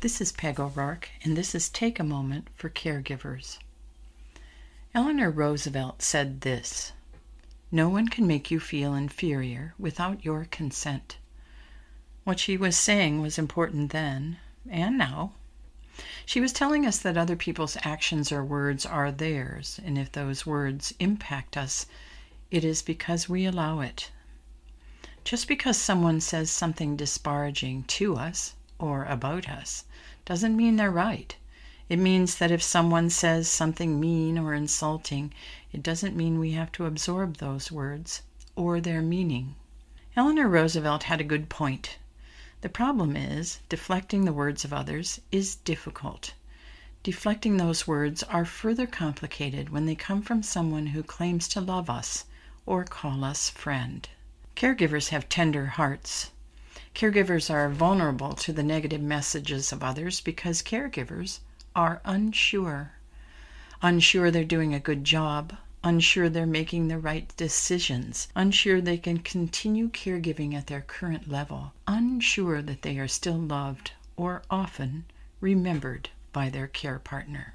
This is Peg O'Rourke, and this is Take a Moment for Caregivers. Eleanor Roosevelt said this No one can make you feel inferior without your consent. What she was saying was important then and now. She was telling us that other people's actions or words are theirs, and if those words impact us, it is because we allow it. Just because someone says something disparaging to us or about us doesn't mean they're right. It means that if someone says something mean or insulting, it doesn't mean we have to absorb those words or their meaning. Eleanor Roosevelt had a good point. The problem is, deflecting the words of others is difficult. Deflecting those words are further complicated when they come from someone who claims to love us or call us friend. Caregivers have tender hearts. Caregivers are vulnerable to the negative messages of others because caregivers are unsure. Unsure they're doing a good job, unsure they're making the right decisions, unsure they can continue caregiving at their current level, unsure that they are still loved or often remembered by their care partner.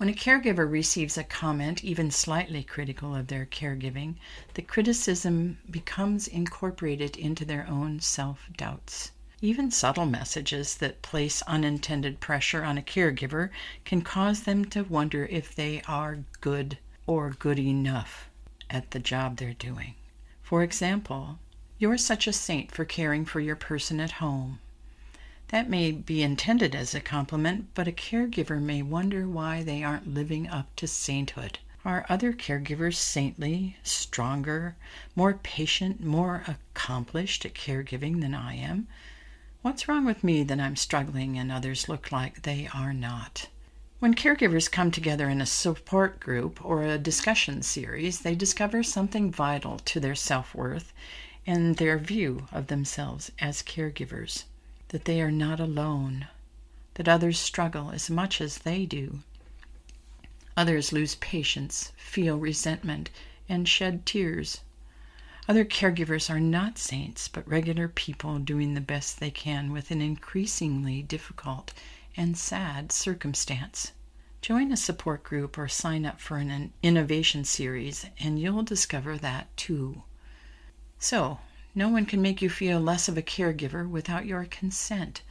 When a caregiver receives a comment even slightly critical of their caregiving, the criticism becomes incorporated into their own self doubts. Even subtle messages that place unintended pressure on a caregiver can cause them to wonder if they are good or good enough at the job they're doing. For example, you're such a saint for caring for your person at home. That may be intended as a compliment, but a caregiver may wonder why they aren't living up to sainthood. Are other caregivers saintly, stronger, more patient, more accomplished at caregiving than I am? What's wrong with me that I'm struggling and others look like they are not? When caregivers come together in a support group or a discussion series, they discover something vital to their self worth and their view of themselves as caregivers that they are not alone, that others struggle as much as they do. Others lose patience, feel resentment, and shed tears. Other caregivers are not saints, but regular people doing the best they can with an increasingly difficult and sad circumstance. Join a support group or sign up for an innovation series, and you'll discover that too. So, no one can make you feel less of a caregiver without your consent.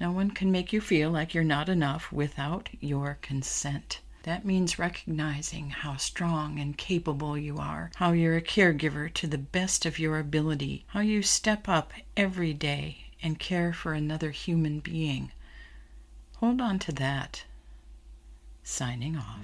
No one can make you feel like you're not enough without your consent. That means recognizing how strong and capable you are, how you're a caregiver to the best of your ability, how you step up every day and care for another human being. Hold on to that. Signing off.